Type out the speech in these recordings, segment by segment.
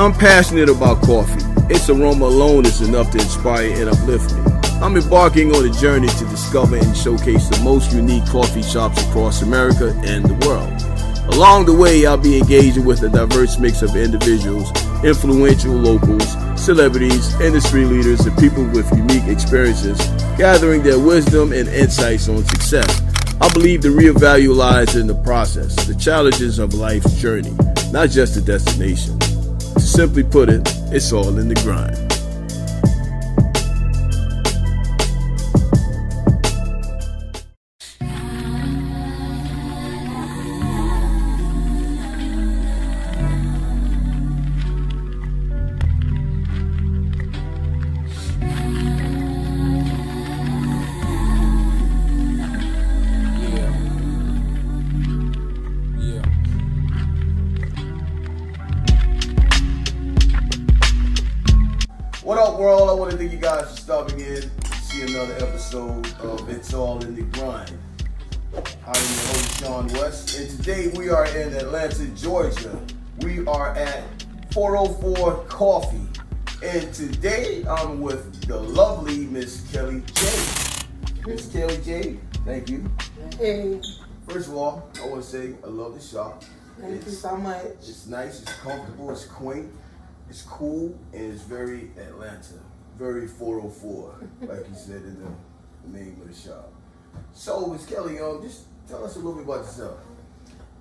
I'm passionate about coffee. Its aroma alone is enough to inspire and uplift me. I'm embarking on a journey to discover and showcase the most unique coffee shops across America and the world. Along the way, I'll be engaging with a diverse mix of individuals, influential locals, celebrities, industry leaders, and people with unique experiences, gathering their wisdom and insights on success. I believe the real value lies in the process, the challenges of life's journey, not just the destination. To simply put it, it's all in the grind. Guys for stopping in to see another episode of It's All in the Grind. I'm your host, Sean West, and today we are in Atlanta, Georgia. We are at 404 Coffee, and today I'm with the lovely Miss Kelly J. Miss Kelly J, thank you. Hey, First of all, I want to say I love the shop. thank you so much. It's nice, it's comfortable, it's quaint, it's cool, and it's very Atlanta. Very 404, like you said in the name of the shop. So, Miss Kelly, um, just tell us a little bit about yourself.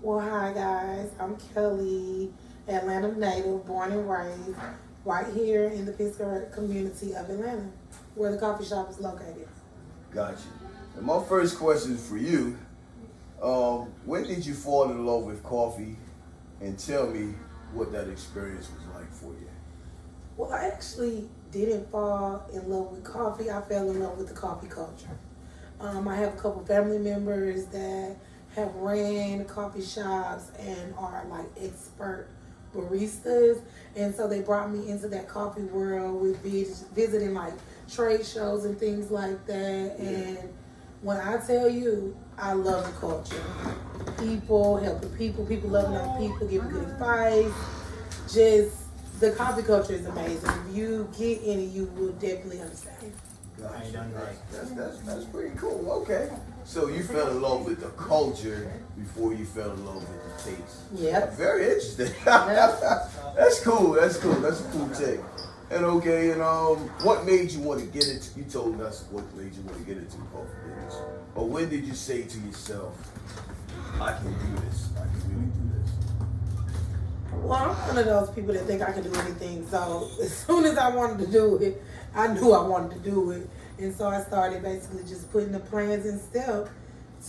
Well, hi guys. I'm Kelly, Atlanta native, born and raised, right here in the Pittsburgh community of Atlanta, where the coffee shop is located. Gotcha. And my first question for you. Um, when did you fall in love with coffee? And tell me what that experience was like for you. Well, I actually didn't fall in love with coffee. I fell in love with the coffee culture. Um, I have a couple family members that have ran coffee shops and are like expert baristas, and so they brought me into that coffee world with vis- visiting like trade shows and things like that. Yeah. And when I tell you, I love the culture. People helping people, people loving other people, giving good advice. Just the coffee culture is amazing. If you get in it, you will definitely understand. Got How you you. That's, that's, that's pretty cool. Okay. So you fell in love with the culture before you fell in love with the taste. Yep. Very interesting. That's cool. That's cool. That's a cool take. And okay, and um, what made you want to get into? You told us what made you want to get into coffee business. But when did you say to yourself, "I can do this. I Well, I'm one of those people that think I can do anything. So as soon as I wanted to do it, I knew I wanted to do it. And so I started basically just putting the plans in step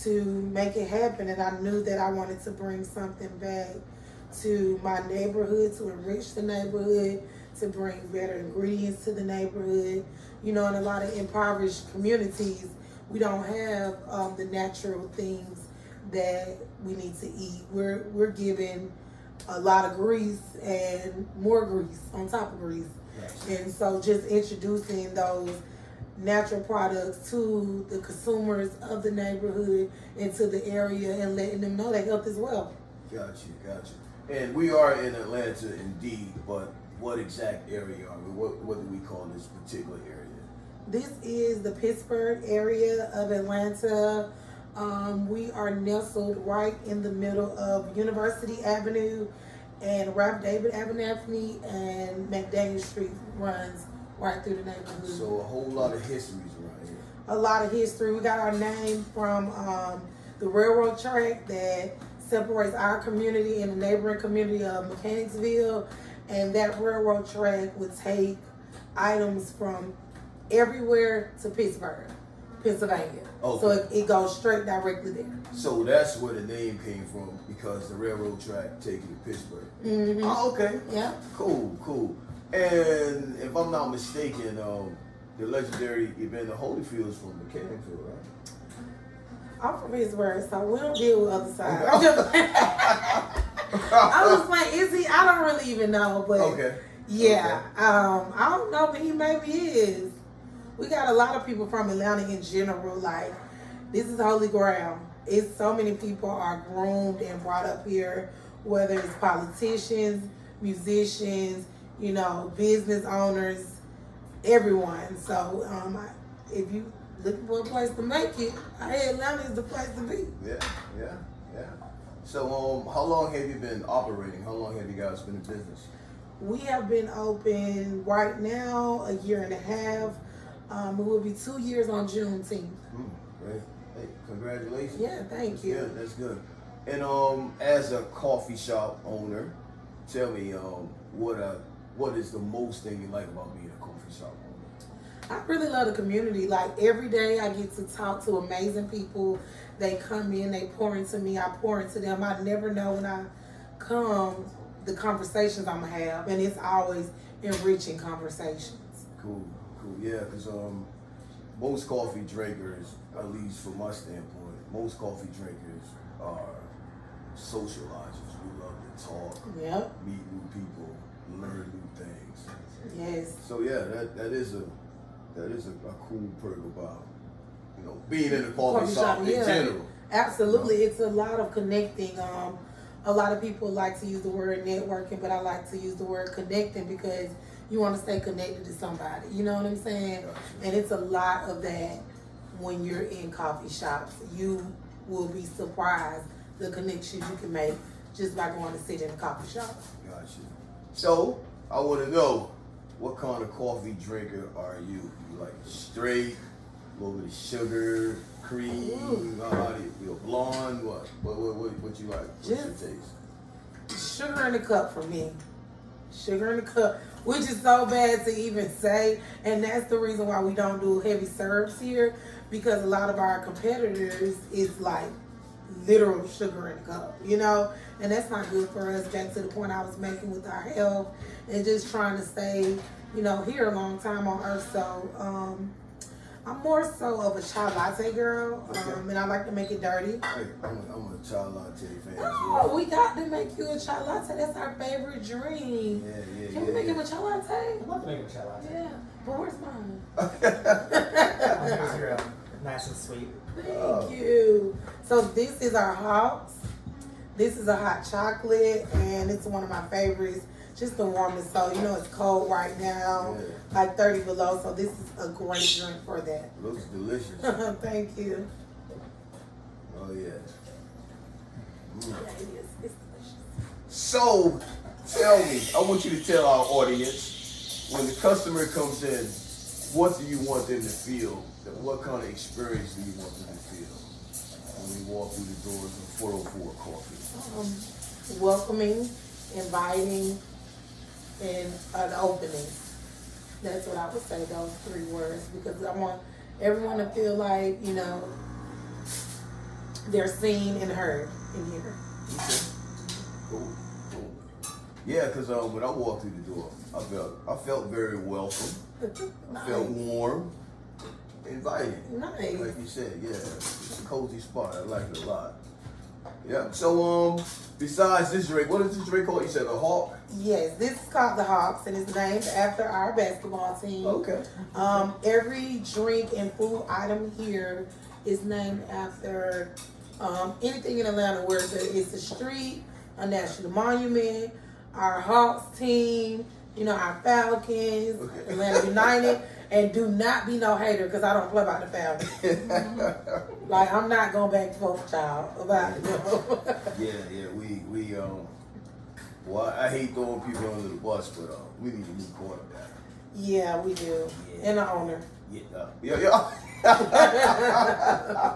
to make it happen. And I knew that I wanted to bring something back to my neighborhood, to enrich the neighborhood, to bring better ingredients to the neighborhood. You know, in a lot of impoverished communities, we don't have um, the natural things that we need to eat. We're we're given a lot of grease and more grease on top of grease. And so just introducing those natural products to the consumers of the neighborhood and to the area and letting them know that health is well. Got you. Got you. And we are in Atlanta, indeed. But what exact area are we? What What do we call this particular area? This is the Pittsburgh area of Atlanta. Um, we are nestled right in the middle of University Avenue and Ralph David Avenue and McDaniel Street runs right through the neighborhood. So a whole lot of histories around here. a lot of history. We got our name from um, the railroad track that separates our community and the neighboring community of Mechanicsville. And that railroad track would take items from everywhere to Pittsburgh, Pennsylvania. So it, it goes straight directly there. So that's where the name came from because the railroad track taking to Pittsburgh. Mm-hmm. Oh, okay. Yeah. Cool, cool. And if I'm not mistaken, um, the legendary Evander Holyfield is from Mechanicsville, right? I'm from Pittsburgh, so we don't deal with other side. I'm just, I was like, is he? I don't really even know, but Okay. Yeah, um, I don't know, but he maybe is. We got a lot of people from Atlanta in general. Like, this is holy ground. It's so many people are groomed and brought up here, whether it's politicians, musicians, you know, business owners, everyone. So um, I, if you looking for a place to make it, hey, Atlanta is the place to be. Yeah, yeah, yeah. So, um, how long have you been operating? How long have you guys been in business? We have been open right now a year and a half. Um, it will be two years on Juneteenth. Hmm, great. Hey, congratulations. Yeah, thank That's you. Good, that's good. And um, as a coffee shop owner, tell me um, what uh, what is the most thing you like about being a coffee shop owner? I really love the community. Like every day, I get to talk to amazing people. They come in, they pour into me, I pour into them. I never know when I come the conversations I'm gonna have, and it's always enriching conversations. Cool, cool. Yeah, because um, most coffee drinkers, at least from my standpoint, most coffee drinkers are socializers. We love to talk, Yep. meet new people, learn new things. Yes. So yeah, that that is a that is a, a cool perk about you know being in a coffee, shop, in yeah. general. Absolutely, it's a lot of connecting. Um, a lot of people like to use the word networking, but I like to use the word connecting because you want to stay connected to somebody. You know what I'm saying? And it's a lot of that when you're in coffee shops. You will be surprised the connections you can make just by going to sit in a coffee shop. Gotcha. So I want to know what kind of coffee drinker are you? You like straight, a little bit of sugar, cream, uh, you? Blonde, what? What what what, what you like? What's your taste? Sugar in a cup for me. Sugar in the cup, which is so bad to even say, and that's the reason why we don't do heavy serves here, because a lot of our competitors is like literal sugar in the cup, you know, and that's not good for us. Back to the point I was making with our health and just trying to stay, you know, here a long time on Earth. So um, I'm more so of a chai latte girl, um, and I like to make it dirty. Hey, I'm a, I'm a chai latte fan. as Oh, well. we got to make you a chai latte. That's our favorite drink. Yeah, yeah, Can yeah. we make him yeah. a chai latte? I'd love to make a chai latte. Yeah. But where's mine? Here's your nice and sweet. Thank Oh. you. So this is our hops. This is a hot chocolate, and it's one of my favorites. Just the warmest. So you know it's cold right now, Yeah. like 30 below. So this is a great drink for that. Looks delicious. Thank you. Oh yeah. Mm. Yeah, it is. It's delicious. So, tell me, I want you to tell our audience when the customer comes in, what do you want them to feel? What kind of experience do you want them to feel when they walk through the doors of 404 Coffee? um, welcoming, inviting, and an opening. That's what I would say, those three words, because I want everyone to feel like, you know, they're seen and heard in here. Okay. Cool. Cool. Yeah, because uh, when I walked through the door, I felt I felt very welcome. I felt warm, inviting. Nice. Like you said, yeah, it's a cozy spot. I like it a lot. Yeah. So um, besides this drink, what is this drink called? You said the hawk. Yes, this is called the Hawks, and it's named after our basketball team. Okay. Um, every drink and food item here is named after um, anything in Atlanta where it's a street, a national monument, our Hawks team, you know, our Falcons, Okay. Atlanta United. And do not be no hater because I don't play about the Falcons. like, I'm not going back and forth y'all about it. Yeah, yeah, we we um. Well, I, I hate throwing people under the bus, but uh, we need a new quarterback. yeah, we do. Yeah. And an owner. Yeah, uh, yeah, yeah.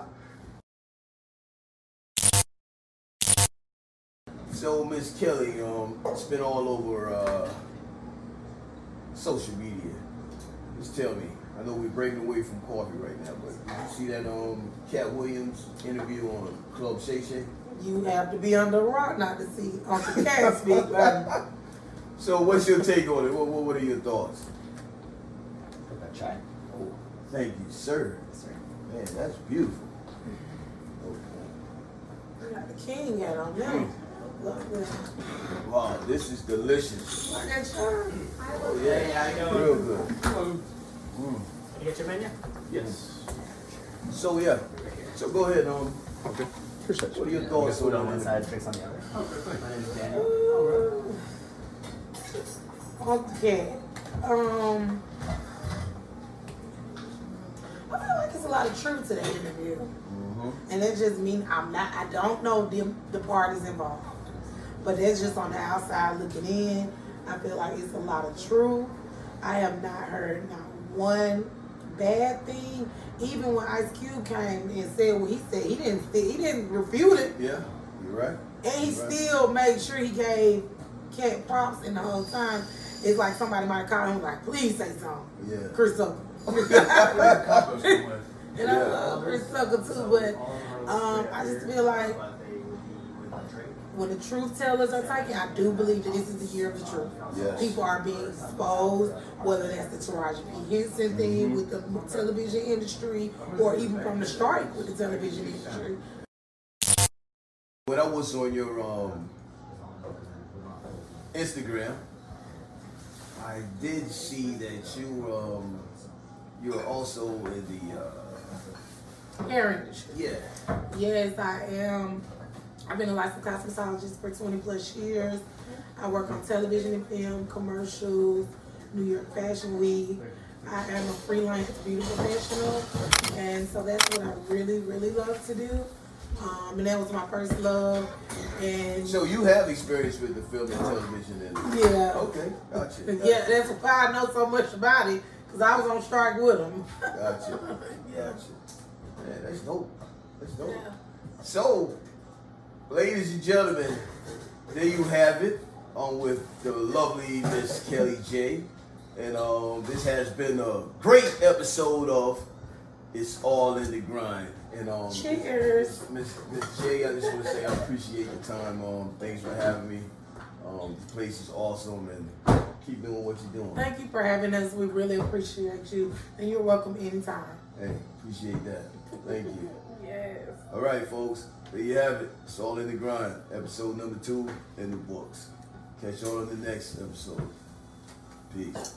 so, Miss Kelly, um, it's been all over uh, social media. Just tell me. I know we're breaking away from coffee right now, but did you see that um Katt Williams interview on Club Shay Shay? You have to be under a rock not to see Uncle Katt speak. But So, what's your take on it? What, what, what are your thoughts? Put that chai. Oh, thank you, sir. Yes, sir. Man, that's beautiful. Okay. We got the king hat on now. Wow, this is delicious. Look at you. Oh yeah, Hey, how you real good. Can Mm, you get your menu? yes. So yeah, so go ahead. Um, Okay. Appreciate what are your We got thoughts on on one side, fix on the other. My name is Daniel. Okay. Um, I feel like it's a lot of truth to that interview, Mm-hmm. and that just means I'm not. I don't know the the parties involved, but that's just on the outside looking in. I feel like it's a lot of truth. I have not heard not one bad thing. Even when Ice Cube came and said what he said, he didn't he didn't refute it. Yeah, you're right. And he Right. still made sure he gave Katt props in the whole time. It's like somebody might call him like, please say something. Yeah. Chris Tucker. and I love Chris Tucker too, but um, I just feel like when the truth tellers are taken, I do believe that this is the year of the truth. Yes. People are being exposed, whether that's the Taraji P. Henson thing Mm-hmm. with the television industry or even from the strike with the television industry. When I was on your um, Instagram, I did see that you um, you're also in the uh, Hair industry. yeah Yes, I am. I've been a licensed cosmetologist for 20 plus years. I work on television and film, commercials, New York Fashion Week. I am a freelance beauty professional, and so that's what I really, really love to do. Um, and that was my first love. And So you have experience with the film and television industry. yeah, Okay, gotcha. yeah, that's why I know so much about it because I was on strike with them. Gotcha. Yeah. Gotcha. Man, that's dope. That's dope. Yeah. So, ladies and gentlemen, there you have it. Um, with the lovely Miss Kelly J. And um, this has been a great episode of It's All in the Grind. And um, Cheers. Miss Miss J, I just want to say I appreciate your time. Um, thanks for having me. Um, the place is awesome, and keep doing what you're doing. Thank you for having us. We really appreciate you, and you're welcome anytime. Hey, appreciate that. Thank you. Yes. All right, folks. There you have it. It's all in the grind. Episode number two in the books. Catch y'all on the next episode. Peace.